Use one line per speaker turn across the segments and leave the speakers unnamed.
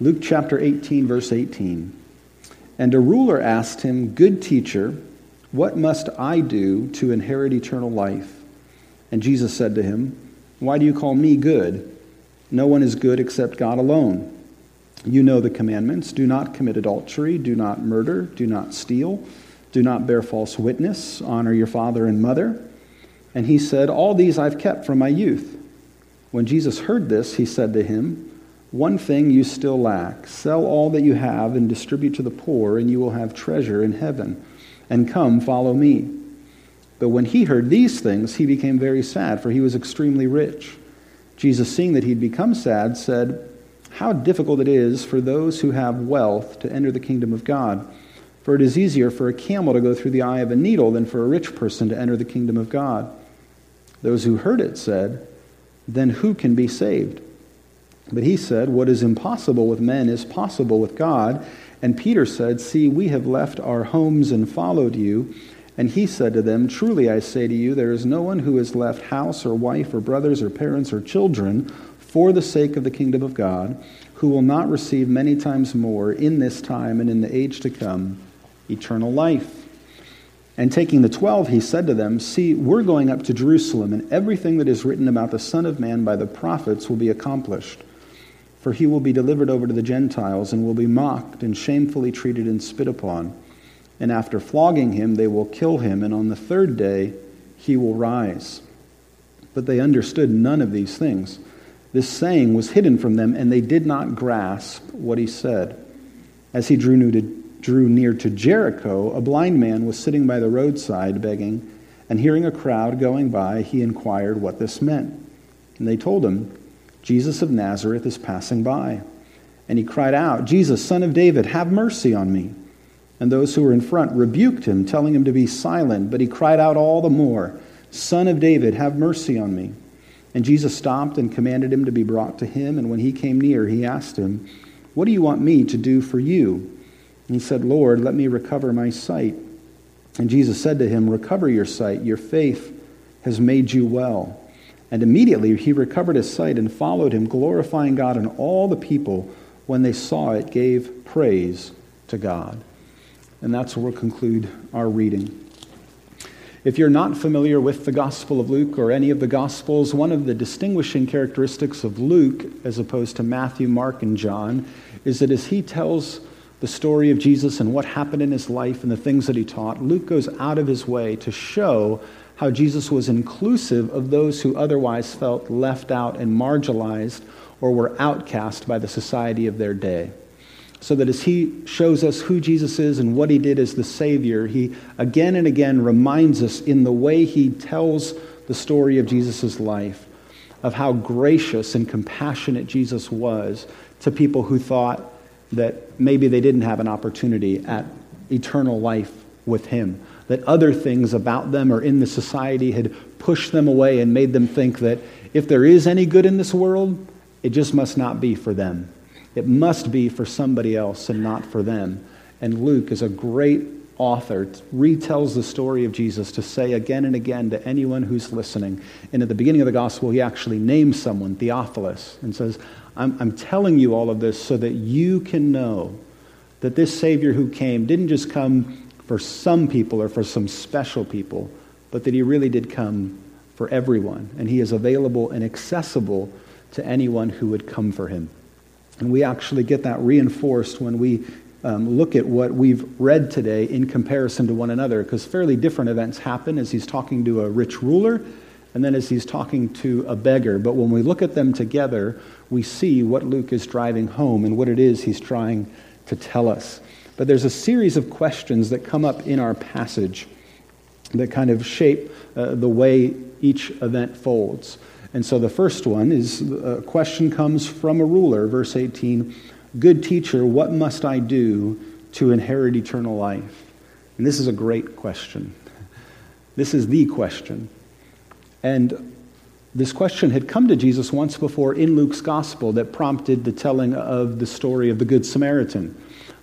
Luke chapter 18, verse 18. And a ruler asked him, Good teacher, what must I do to inherit eternal life? And Jesus said to him, Why do you call me good? No one is good except God alone. You know the commandments do not commit adultery, do not murder, do not steal, do not bear false witness, honor your father and mother. And he said, All these I've kept from my youth. When Jesus heard this, he said to him, One thing you still lack sell all that you have and distribute to the poor, and you will have treasure in heaven. And come, follow me. But when he heard these things, he became very sad, for he was extremely rich. Jesus, seeing that he'd become sad, said, How difficult it is for those who have wealth to enter the kingdom of God. For it is easier for a camel to go through the eye of a needle than for a rich person to enter the kingdom of God. Those who heard it said, Then who can be saved? But he said, What is impossible with men is possible with God. And Peter said, See, we have left our homes and followed you. And he said to them, Truly I say to you, there is no one who has left house or wife or brothers or parents or children for the sake of the kingdom of God, who will not receive many times more in this time and in the age to come eternal life. And taking the twelve, he said to them, See, we're going up to Jerusalem, and everything that is written about the Son of Man by the prophets will be accomplished. For he will be delivered over to the Gentiles, and will be mocked, and shamefully treated and spit upon. And after flogging him, they will kill him, and on the third day he will rise. But they understood none of these things. This saying was hidden from them, and they did not grasp what he said. As he drew near to, Jericho, a blind man was sitting by the roadside begging, and hearing a crowd going by, he inquired what this meant. And they told him, Jesus of Nazareth is passing by. And he cried out, Jesus, son of David, have mercy on me. And those who were in front rebuked him, telling him to be silent. But he cried out all the more, Son of David, have mercy on me. And Jesus stopped and commanded him to be brought to him. And when he came near, he asked him, What do you want me to do for you? And he said, Lord, let me recover my sight. And Jesus said to him, Recover your sight. Your faith has made you well. And immediately he recovered his sight and followed him, glorifying God. And all the people, when they saw it, gave praise to God. And that's where we'll conclude our reading. If you're not familiar with the Gospel of Luke or any of the Gospels, one of the distinguishing characteristics of Luke, as opposed to Matthew, Mark, and John, is that as he tells the story of Jesus and what happened in his life and the things that he taught, Luke goes out of his way to show how Jesus was inclusive of those who otherwise felt left out and marginalized or were outcast by the society of their day. So that as he shows us who Jesus is and what he did as the Savior, he again and again reminds us in the way he tells the story of Jesus' life of how gracious and compassionate Jesus was to people who thought that maybe they didn't have an opportunity at eternal life with him, that other things about them or in the society had pushed them away and made them think that if there is any good in this world, it just must not be for them. It must be for somebody else and not for them. And Luke is a great author, retells the story of Jesus to say again and again to anyone who's listening. And at the beginning of the gospel, he actually names someone, Theophilus, and says, I'm, I'm telling you all of this so that you can know that this Savior who came didn't just come for some people or for some special people, but that he really did come for everyone. And he is available and accessible to anyone who would come for him. And we actually get that reinforced when we um, look at what we've read today in comparison to one another, because fairly different events happen as he's talking to a rich ruler and then as he's talking to a beggar. But when we look at them together, we see what Luke is driving home and what it is he's trying to tell us. But there's a series of questions that come up in our passage that kind of shape uh, the way each event folds. And so the first one is a question comes from a ruler, verse 18 Good teacher, what must I do to inherit eternal life? And this is a great question. This is the question. And this question had come to Jesus once before in Luke's gospel that prompted the telling of the story of the Good Samaritan.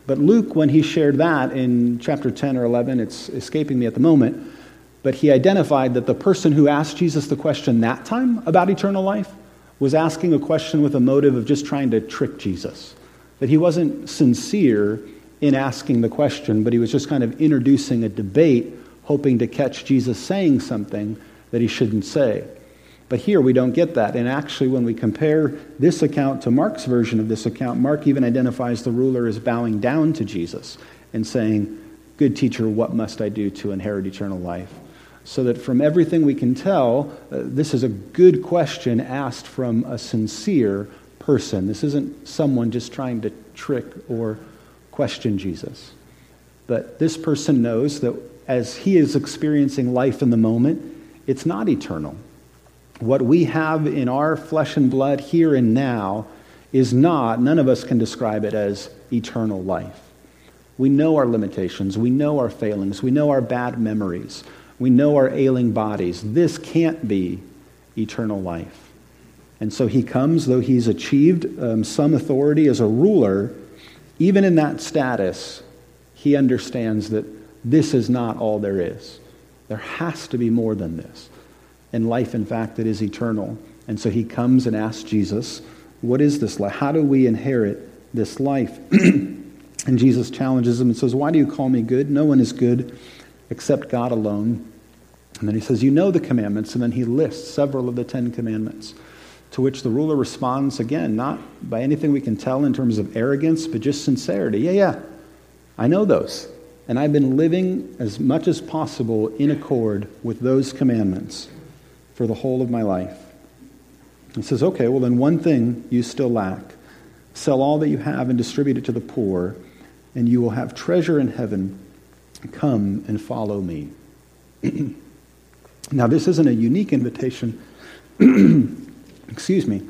But Luke, when he shared that in chapter 10 or 11, it's escaping me at the moment, but he identified that the person who asked Jesus the question that time about eternal life was asking a question with a motive of just trying to trick Jesus. That he wasn't sincere in asking the question, but he was just kind of introducing a debate, hoping to catch Jesus saying something that he shouldn't say. But here we don't get that. And actually, when we compare this account to Mark's version of this account, Mark even identifies the ruler as bowing down to Jesus and saying, Good teacher, what must I do to inherit eternal life? So that from everything we can tell, uh, this is a good question asked from a sincere person. This isn't someone just trying to trick or question Jesus. But this person knows that as he is experiencing life in the moment, it's not eternal. What we have in our flesh and blood here and now is not, none of us can describe it as eternal life. We know our limitations, we know our failings, we know our bad memories, we know our ailing bodies. This can't be eternal life. And so he comes, though he's achieved um, some authority as a ruler, even in that status, he understands that this is not all there is. There has to be more than this. And life, in fact, that is eternal. And so he comes and asks Jesus, What is this life? How do we inherit this life? and Jesus challenges him and says, Why do you call me good? No one is good except God alone. And then he says, You know the commandments. And then he lists several of the Ten Commandments. To which the ruler responds again, not by anything we can tell in terms of arrogance, but just sincerity. Yeah, yeah, I know those. And I've been living as much as possible in accord with those commandments for the whole of my life. He says, Okay, well, then one thing you still lack. Sell all that you have and distribute it to the poor, and you will have treasure in heaven. Come and follow me. now, this isn't a unique invitation. excuse me,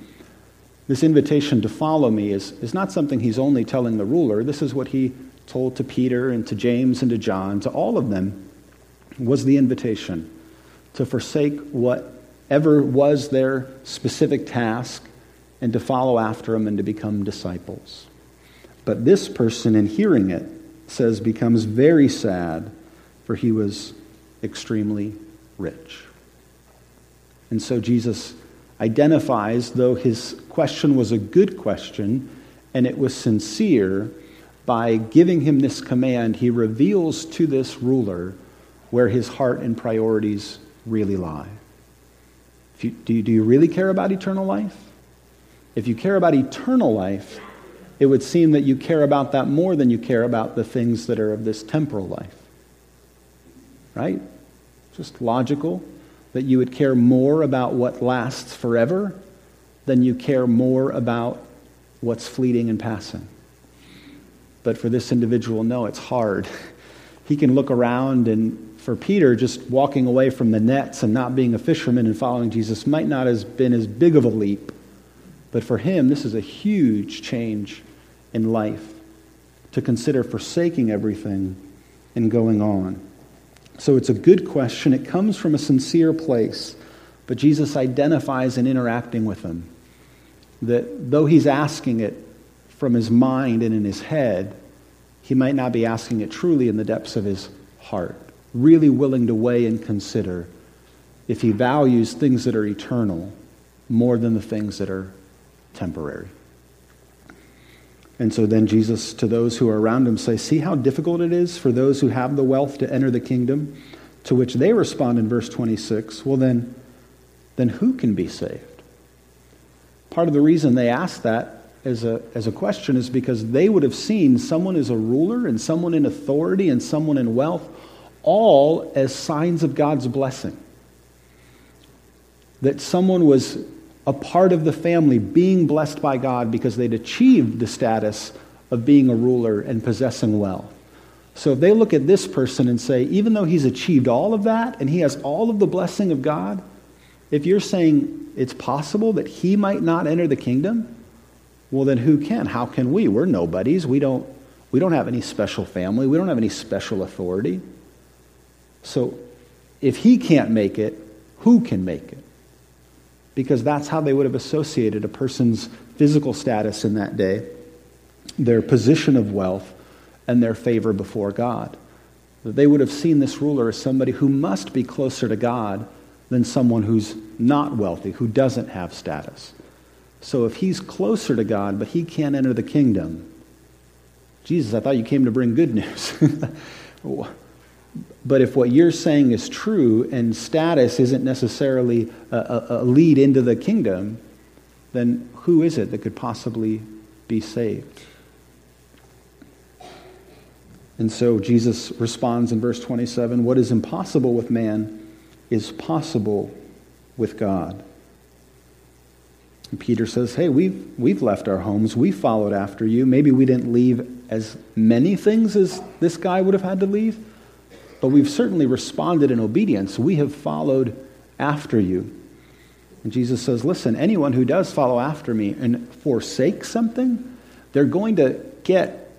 this invitation to follow me is, is not something he's only telling the ruler. This is what he told to Peter and to James and to John, to all of them, was the invitation to forsake whatever was their specific task and to follow after him and to become disciples. But this person, in hearing it, says becomes very sad, for he was extremely rich. And so Jesus identifies, though his question was a good question and it was sincere, by giving him this command, he reveals to this ruler where his heart and priorities really lie. You, do, you, do you really care about eternal life? If you care about eternal life, it would seem that you care about that more than you care about the things that are of this temporal life. Right? Just logical that you would care more about what lasts forever than you care more about what's fleeting and passing. But for this individual, no, it's hard. He can look around, and for Peter, just walking away from the nets and not being a fisherman and following Jesus might not have been as big of a leap. But for him, this is a huge change in life to consider forsaking everything and going on. So it's a good question. It comes from a sincere place, but Jesus identifies in interacting with them that though he's asking it from his mind and in his head, he might not be asking it truly in the depths of his heart, really willing to weigh and consider if he values things that are eternal more than the things that are temporary. And so then Jesus, to those who are around him, say, See how difficult it is for those who have the wealth to enter the kingdom? To which they respond in verse 26, Well, then, then who can be saved? Part of the reason they ask that as a, as a question is because they would have seen someone as a ruler and someone in authority and someone in wealth all as signs of God's blessing. That someone was a part of the family, being blessed by God because they'd achieved the status of being a ruler and possessing wealth. So if they look at this person and say, even though he's achieved all of that and he has all of the blessing of God, if you're saying it's possible that he might not enter the kingdom, well then who can? How can we? We're nobodies. We don't we don't have any special family. We don't have any special authority. So if he can't make it, who can make it? because that's how they would have associated a person's physical status in that day, their position of wealth, and their favor before God. They would have seen this ruler as somebody who must be closer to God than someone who's not wealthy, who doesn't have status. So if he's closer to God, but he can't enter the kingdom, Jesus, I thought you came to bring good news. but if what you're saying is true and status isn't necessarily a, a, lead into the kingdom, then who is it that could possibly be saved? And so Jesus responds in verse 27 What is impossible with man is possible with God. And Peter says, Hey, we've, we've left our homes. We followed after you. Maybe we didn't leave as many things as this guy would have had to leave, but we've certainly responded in obedience. We have followed after you. And Jesus says, Listen, anyone who does follow after me and forsake something, they're going to get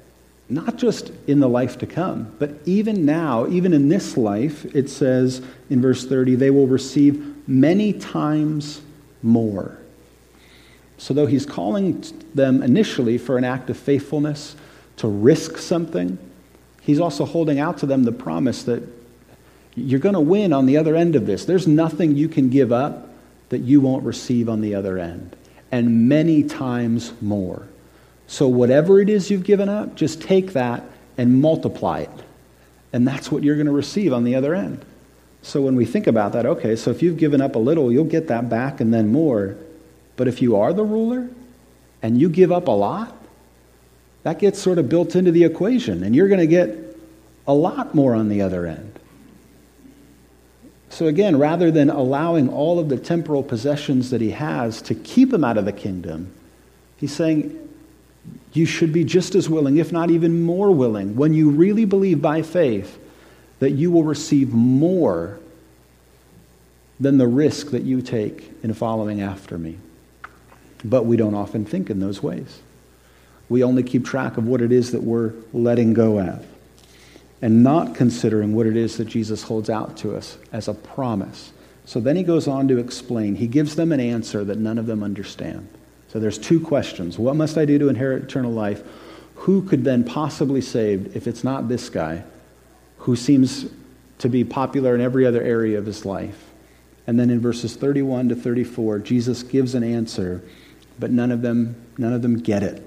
not just in the life to come, but even now, even in this life, it says in verse 30, they will receive many times more. So, though he's calling them initially for an act of faithfulness, to risk something, he's also holding out to them the promise that you're going to win on the other end of this. There's nothing you can give up that you won't receive on the other end, and many times more. So, whatever it is you've given up, just take that and multiply it. And that's what you're going to receive on the other end. So, when we think about that, okay, so if you've given up a little, you'll get that back and then more. But if you are the ruler and you give up a lot, that gets sort of built into the equation, and you're going to get a lot more on the other end. So, again, rather than allowing all of the temporal possessions that he has to keep him out of the kingdom, he's saying, you should be just as willing, if not even more willing, when you really believe by faith that you will receive more than the risk that you take in following after me. But we don't often think in those ways. We only keep track of what it is that we're letting go of and not considering what it is that Jesus holds out to us as a promise. So then he goes on to explain. He gives them an answer that none of them understand. So there's two questions. What must I do to inherit eternal life? Who could then possibly save if it's not this guy who seems to be popular in every other area of his life? And then in verses 31 to 34, Jesus gives an answer, but none of them none of them get it.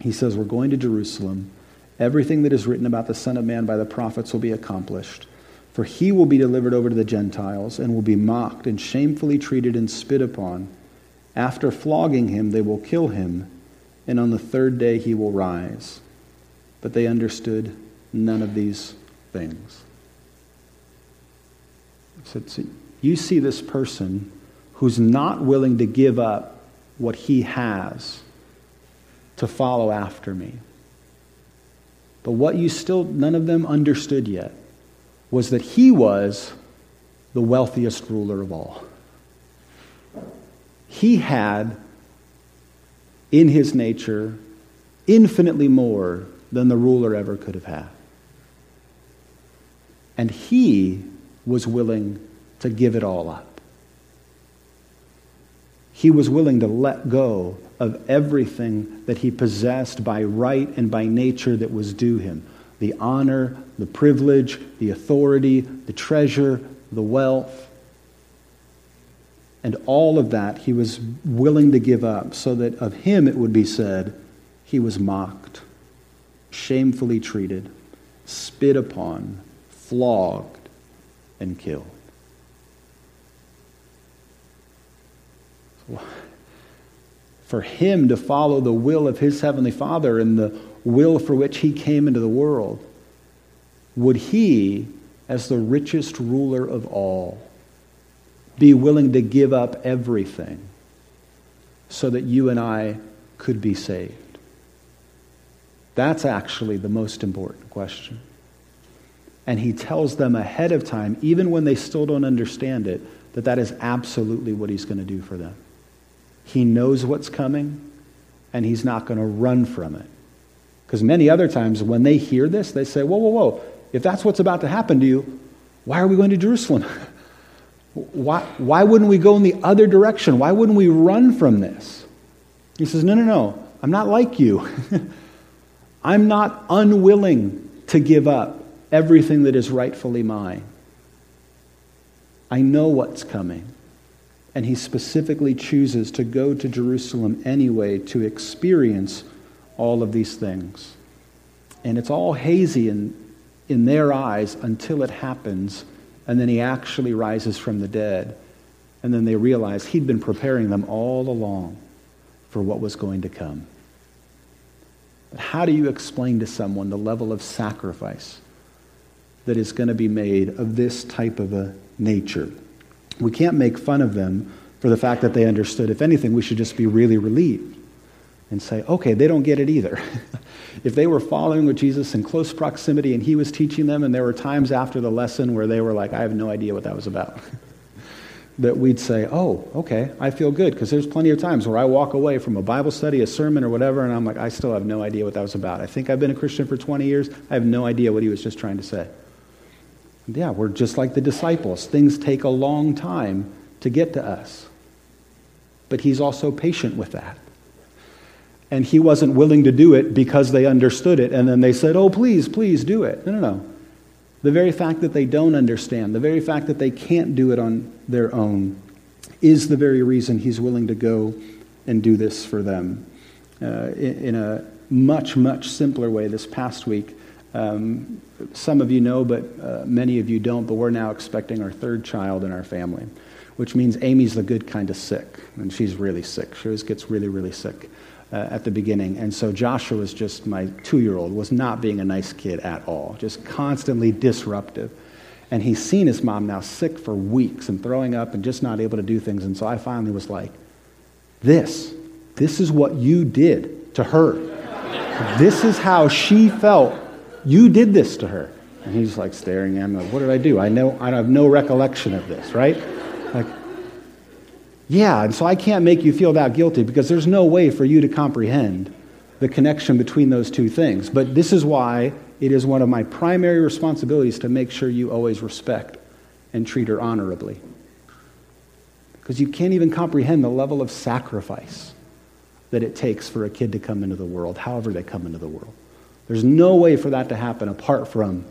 He says, "We're going to Jerusalem. Everything that is written about the Son of Man by the prophets will be accomplished." For he will be delivered over to the Gentiles and will be mocked and shamefully treated and spit upon. After flogging him, they will kill him, and on the third day he will rise. But they understood none of these things. I said, see, you see this person who's not willing to give up what he has to follow after me. But what you still, none of them understood yet, was that he was the wealthiest ruler of all he had in his nature infinitely more than the ruler ever could have had. And he was willing to give it all up. He was willing to let go of everything that he possessed by right and by nature that was due him the honor, the privilege, the authority, the treasure, the wealth. And all of that he was willing to give up so that of him it would be said he was mocked, shamefully treated, spit upon, flogged, and killed. For him to follow the will of his heavenly Father and the will for which he came into the world, would he, as the richest ruler of all, be willing to give up everything so that you and I could be saved? That's actually the most important question. And he tells them ahead of time, even when they still don't understand it, that that is absolutely what he's going to do for them. He knows what's coming, and he's not going to run from it. Because many other times when they hear this, they say, Whoa, whoa, whoa, if that's what's about to happen to you, why are we going to Jerusalem? Why, why wouldn't we go in the other direction? Why wouldn't we run from this? He says, No, no, no. I'm not like you. I'm not unwilling to give up everything that is rightfully mine. I know what's coming. And he specifically chooses to go to Jerusalem anyway to experience all of these things. And it's all hazy in, in their eyes until it happens, and then he actually rises from the dead. And then they realize he'd been preparing them all along for what was going to come. But how do you explain to someone the level of sacrifice that is going to be made of this type of a nature? We can't make fun of them for the fact that they understood. If anything, we should just be really relieved and say, okay, they don't get it either. if they were following with Jesus in close proximity and he was teaching them, and there were times after the lesson where they were like, I have no idea what that was about, that we'd say, oh, okay, I feel good. Because there's plenty of times where I walk away from a Bible study, a sermon, or whatever, and I'm like, I still have no idea what that was about. I think I've been a Christian for 20 years. I have no idea what he was just trying to say. Yeah, we're just like the disciples. Things take a long time to get to us. But he's also patient with that and he wasn't willing to do it because they understood it. And then they said, Oh, please, please do it. No, no, no. The very fact that they don't understand, the very fact that they can't do it on their own, is the very reason he's willing to go and do this for them. Uh, in, in, a much, much simpler way, this past week, um, some of you know, but uh, many of you don't, but we're now expecting our third child in our family, which means Amy's the good kind of sick, and she's really sick. She always gets really, really sick uh, at the beginning. And so Joshua was just my two year old, was not being a nice kid at all, just constantly disruptive. And he's seen his mom now sick for weeks and throwing up and just not able to do things. And so I finally was like, This, this is what you did to her. this is how she felt. You did this to her. And he's like staring at me, like, What did I do? I know I have no recollection of this, right? Like, yeah, and so I can't make you feel that guilty because there's no way for you to comprehend the connection between those two things. But this is why it is one of my primary responsibilities to make sure you always respect and treat her honorably. Because you can't even comprehend the level of sacrifice that it takes for a kid to come into the world, however they come into the world. There's no way for that to happen apart from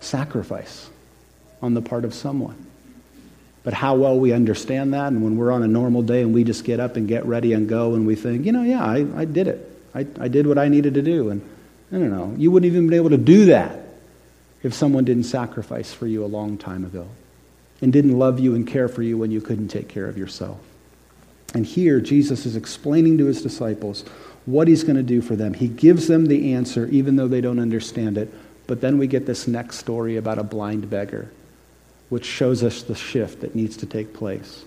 sacrifice on the part of someone. But how well we understand that, and when we're on a normal day and we just get up and get ready and go, and we think, you know, yeah, I, I did it. I, I did what I needed to do. And I don't know, you wouldn't even be able to do that if someone didn't sacrifice for you a long time ago and didn't love you and care for you when you couldn't take care of yourself. And here, Jesus is explaining to his disciples what he's going to do for them. He gives them the answer, even though they don't understand it. But then we get this next story about a blind beggar which shows us the shift that needs to take place.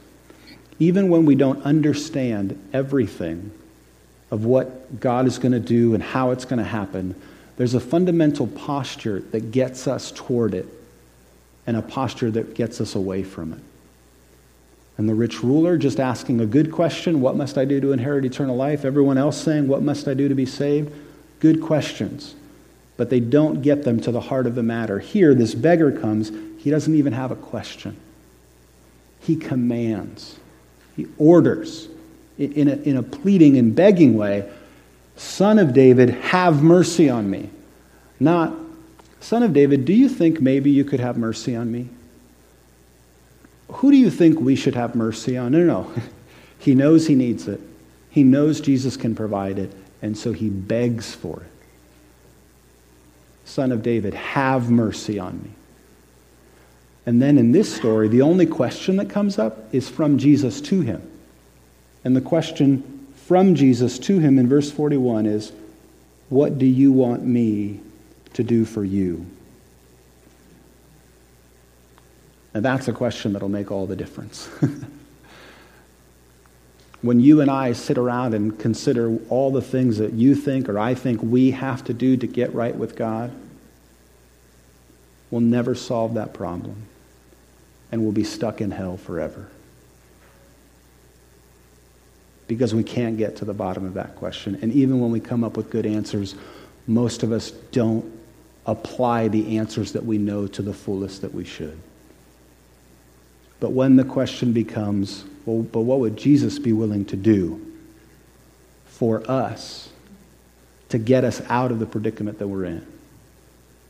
Even when we don't understand everything of what God is going to do and how it's going to happen, there's a fundamental posture that gets us toward it and a posture that gets us away from it. And the rich ruler just asking a good question what must I do to inherit eternal life? Everyone else saying, What must I do to be saved? Good questions. But they don't get them to the heart of the matter. Here, this beggar comes he doesn't even have a question. He commands, he orders in a, in a pleading and begging way Son of David, have mercy on me. Not, Son of David, do you think maybe you could have mercy on me? Who do you think we should have mercy on? No, no, no. he knows he needs it. He knows Jesus can provide it, and so he begs for it. Son of David, have mercy on me. And then in this story, the only question that comes up is from Jesus to him. And the question from Jesus to him in verse 41 is, What do you want me to do for you? And that's a question that'll make all the difference. when you and I sit around and consider all the things that you think or I think we have to do to get right with God, we'll never solve that problem and we'll be stuck in hell forever. Because we can't get to the bottom of that question. And even when we come up with good answers, most of us don't apply the answers that we know to the fullest that we should. But when the question becomes, well, but what would Jesus be willing to do for us to get us out of the predicament that we're in?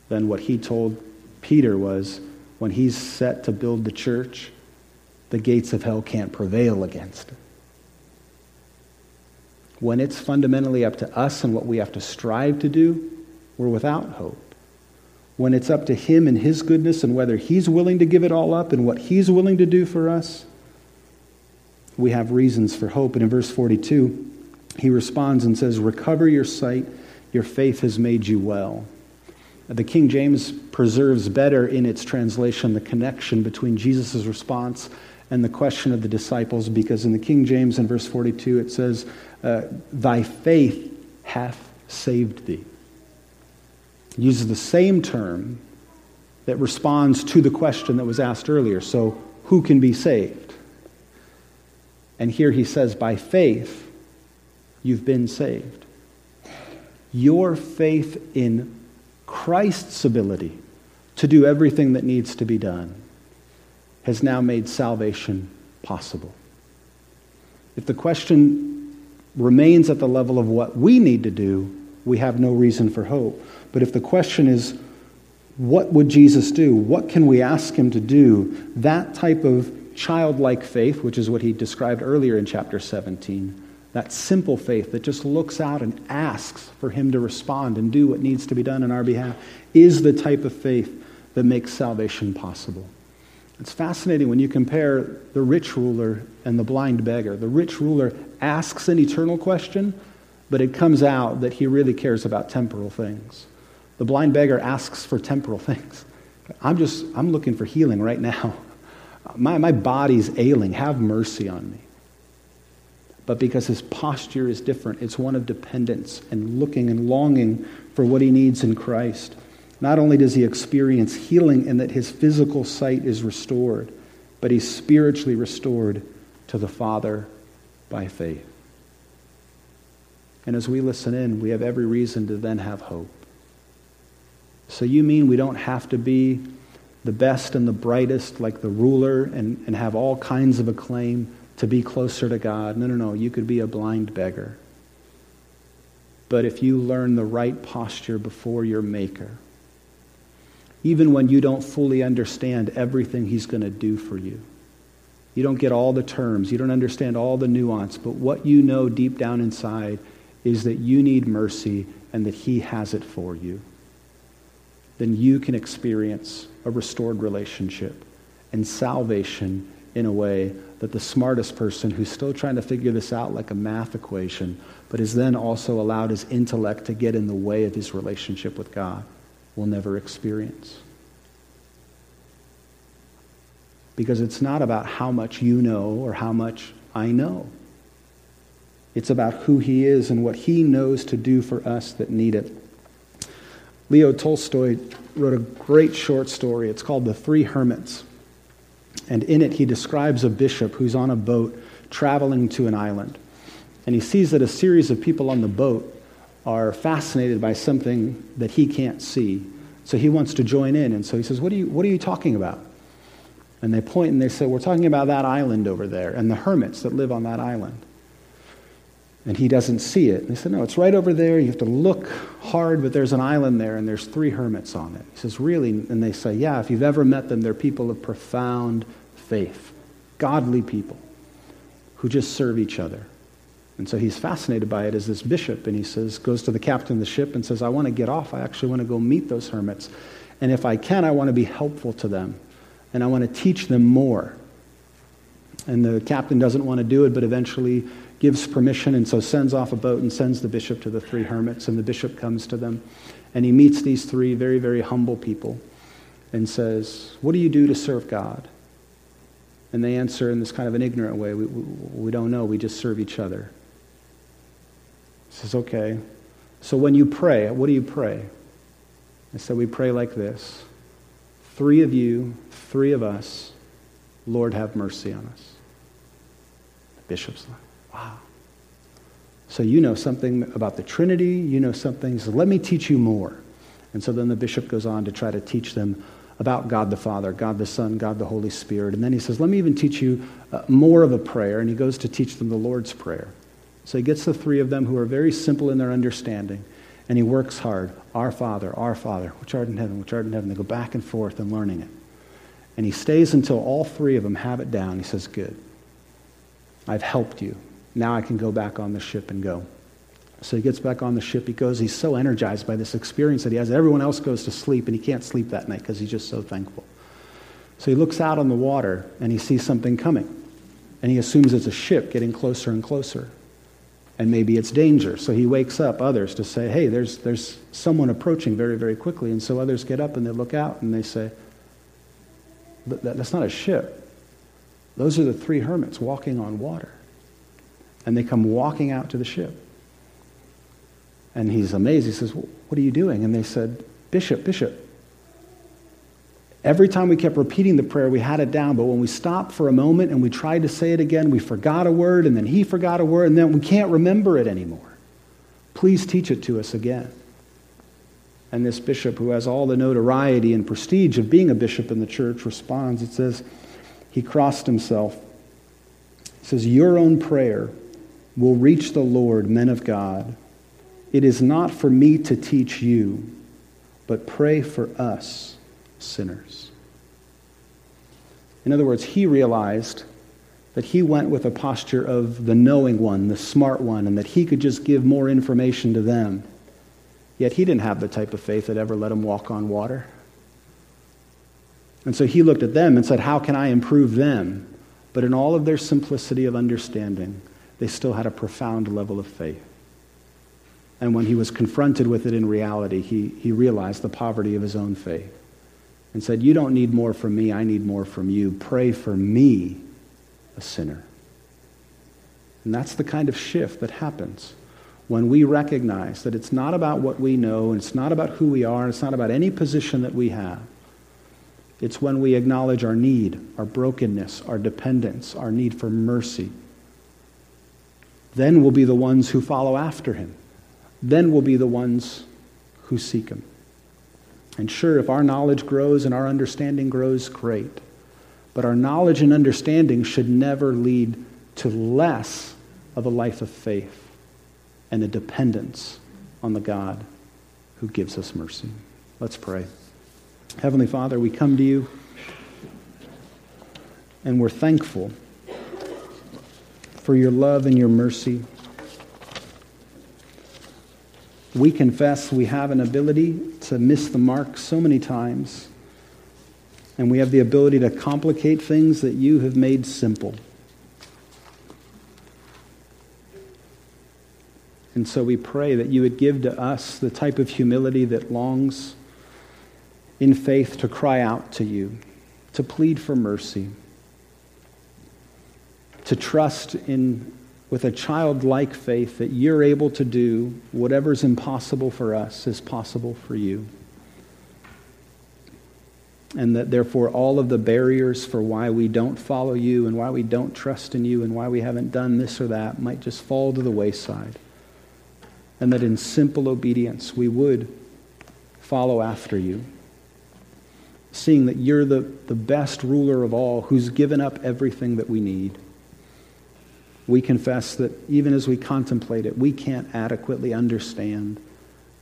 Then what he told Peter was, when he's set to build the church, the gates of hell can't prevail against it. When it's fundamentally up to us and what we have to strive to do, we're without hope. When it's up to Him and His goodness and whether He's willing to give it all up and what He's willing to do for us, we have reasons for hope. And in verse 42, he responds and says, Recover your sight, your faith has made you well. The King James preserves better in its translation the connection between Jesus' response and the question of the disciples, because in the King James in verse 42 it says, uh, Thy faith hath saved thee. Uses the same term that responds to the question that was asked earlier. So, who can be saved? And here he says, By faith, you've been saved. Your faith in Christ's ability to do everything that needs to be done has now made salvation possible. If the question remains at the level of what we need to do, we have no reason for hope. But if the question is, what would Jesus do? What can we ask him to do? That type of childlike faith, which is what he described earlier in chapter 17, that simple faith that just looks out and asks for Him to respond and do what needs to be done on our behalf, is the type of faith that makes salvation possible. It's fascinating when you compare the rich ruler and the blind beggar. The rich ruler asks an eternal question, but it comes out that he really cares about temporal things. The blind beggar asks for temporal things. I'm just, I'm looking for healing right now. My, my body's ailing. Have mercy on me but because his posture is different. It's one of dependence and looking and longing for what he needs in Christ. Not only does he experience healing in that his physical sight is restored, but he's spiritually restored to the Father by faith. And as we listen in, we have every reason to then have hope. So you mean we don't have to be the best and the brightest like the ruler and, and have all kinds of acclaim to be closer to God. No, no, no. You could be a blind beggar. But if you learn the right posture before your Maker, even when you don't fully understand everything He's going to do for you, you don't get all the terms, you don't understand all the nuance, but what you know deep down inside is that you need mercy and that He has it for you, then you can experience a restored relationship and salvation in a way that the smartest person who's still trying to figure this out like a math equation, but has then also allowed his intellect to get in the way of his relationship with God, will never experience. Because it's not about how much you know or how much I know. It's about who he is and what he knows to do for us that need it. Leo Tolstoy wrote a great short story. It's called The Three Hermits. And in it, he describes a bishop who's on a boat traveling to an island. And he sees that a series of people on the boat are fascinated by something that he can't see. So he wants to join in. And so he says, What are you, what are you talking about? And they point and they say, We're talking about that island over there and the hermits that live on that island. And he doesn't see it. And they said, No, it's right over there. You have to look hard, but there's an island there and there's three hermits on it. He says, Really? And they say, Yeah, if you've ever met them, they're people of profound faith, godly people who just serve each other. And so he's fascinated by it as this bishop, and he says, goes to the captain of the ship and says, I want to get off. I actually want to go meet those hermits. And if I can, I want to be helpful to them. And I want to teach them more. And the captain doesn't want to do it, but eventually gives permission, and so sends off a boat and sends the bishop to the three hermits. And the bishop comes to them, and he meets these three very, very humble people and says, What do you do to serve God? And they answer in this kind of an ignorant way we, we, we don't know, we just serve each other. He says, Okay. So when you pray, what do you pray? I said, We pray like this Three of you, three of us, Lord, have mercy on us. The bishop's like, Wow. So you know something about the Trinity, you know something, so let me teach you more. And so then the bishop goes on to try to teach them about God the Father, God the Son, God the Holy Spirit. And then he says, Let me even teach you uh, more of a prayer. And he goes to teach them the Lord's Prayer. So he gets the three of them who are very simple in their understanding. And he works hard. Our Father, our Father, which art in heaven, which art in heaven. They go back and forth and learning it. And he stays until all three of them have it down. He says, Good. I've helped you. Now I can go back on the ship and go. So he gets back on the ship. He goes, he's so energized by this experience that he has. Everyone else goes to sleep, and he can't sleep that night because he's just so thankful. So he looks out on the water and he sees something coming. And he assumes it's a ship getting closer and closer. And maybe it's danger. So he wakes up others to say, hey, there's, there's someone approaching very, very quickly. And so others get up and they look out and they say, that, that's not a ship. Those are the three hermits walking on water. And they come walking out to the ship. And he's amazed. He says, What are you doing? And they said, Bishop, Bishop, Every time we kept repeating the prayer, we had it down, but when we stopped for a moment and we tried to say it again, we forgot a word, and then he forgot a word, and then we can't remember it anymore. Please teach it to us again. And this bishop, who has all the notoriety and prestige of being a bishop in the church, responds. It says, He crossed himself. He says, Your own prayer will reach the Lord, men of God. It is not for me to teach you, but pray for us sinners. In other words, he realized that he went with a posture of the knowing one, the smart one, and that he could just give more information to them. Yet he didn't have the type of faith that ever let him walk on water. And so he looked at them and said, How can I improve them? But in all of their simplicity of understanding, they still had a profound level of faith. And when he was confronted with it in reality, he, he realized the poverty of his own faith and said, You don't need more from me, I need more from you. Pray for me, a sinner. And that's the kind of shift that happens when we recognize that it's not about what we know, and it's not about who we are, and it's not about any position that we have. It's when we acknowledge our need, our brokenness, our dependence, our need for mercy. Then we'll be the ones who follow after him. Then we'll be the ones who seek him. And sure, if our knowledge grows and our understanding grows, great. But our knowledge and understanding should never lead to less of a life of faith and a dependence on the God who gives us mercy. Let's pray. Heavenly Father, we come to you and we're thankful for your love and your mercy. We confess we have an ability to miss the mark so many times, and we have the ability to complicate things that you have made simple. And so we pray that you would give to us the type of humility that longs in faith to cry out to you, to plead for mercy, to trust in with a childlike faith that you're able to do whatever's impossible for us is possible for you. And that therefore, all of the barriers for why we don't follow you and why we don't trust in you and why we haven't done this or that might just fall to the wayside. And that in simple obedience, we would follow after you, seeing that you're the, the best ruler of all who's given up everything that we need we confess that even as we contemplate it, we can't adequately understand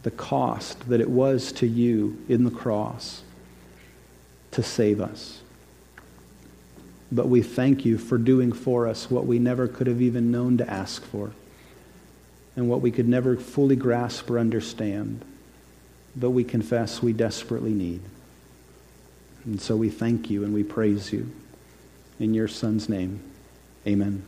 the cost that it was to you in the cross to save us. But we thank you for doing for us what we never could have even known to ask for and what we could never fully grasp or understand, but we confess we desperately need. And so we thank you and we praise you. In your Son's name, amen.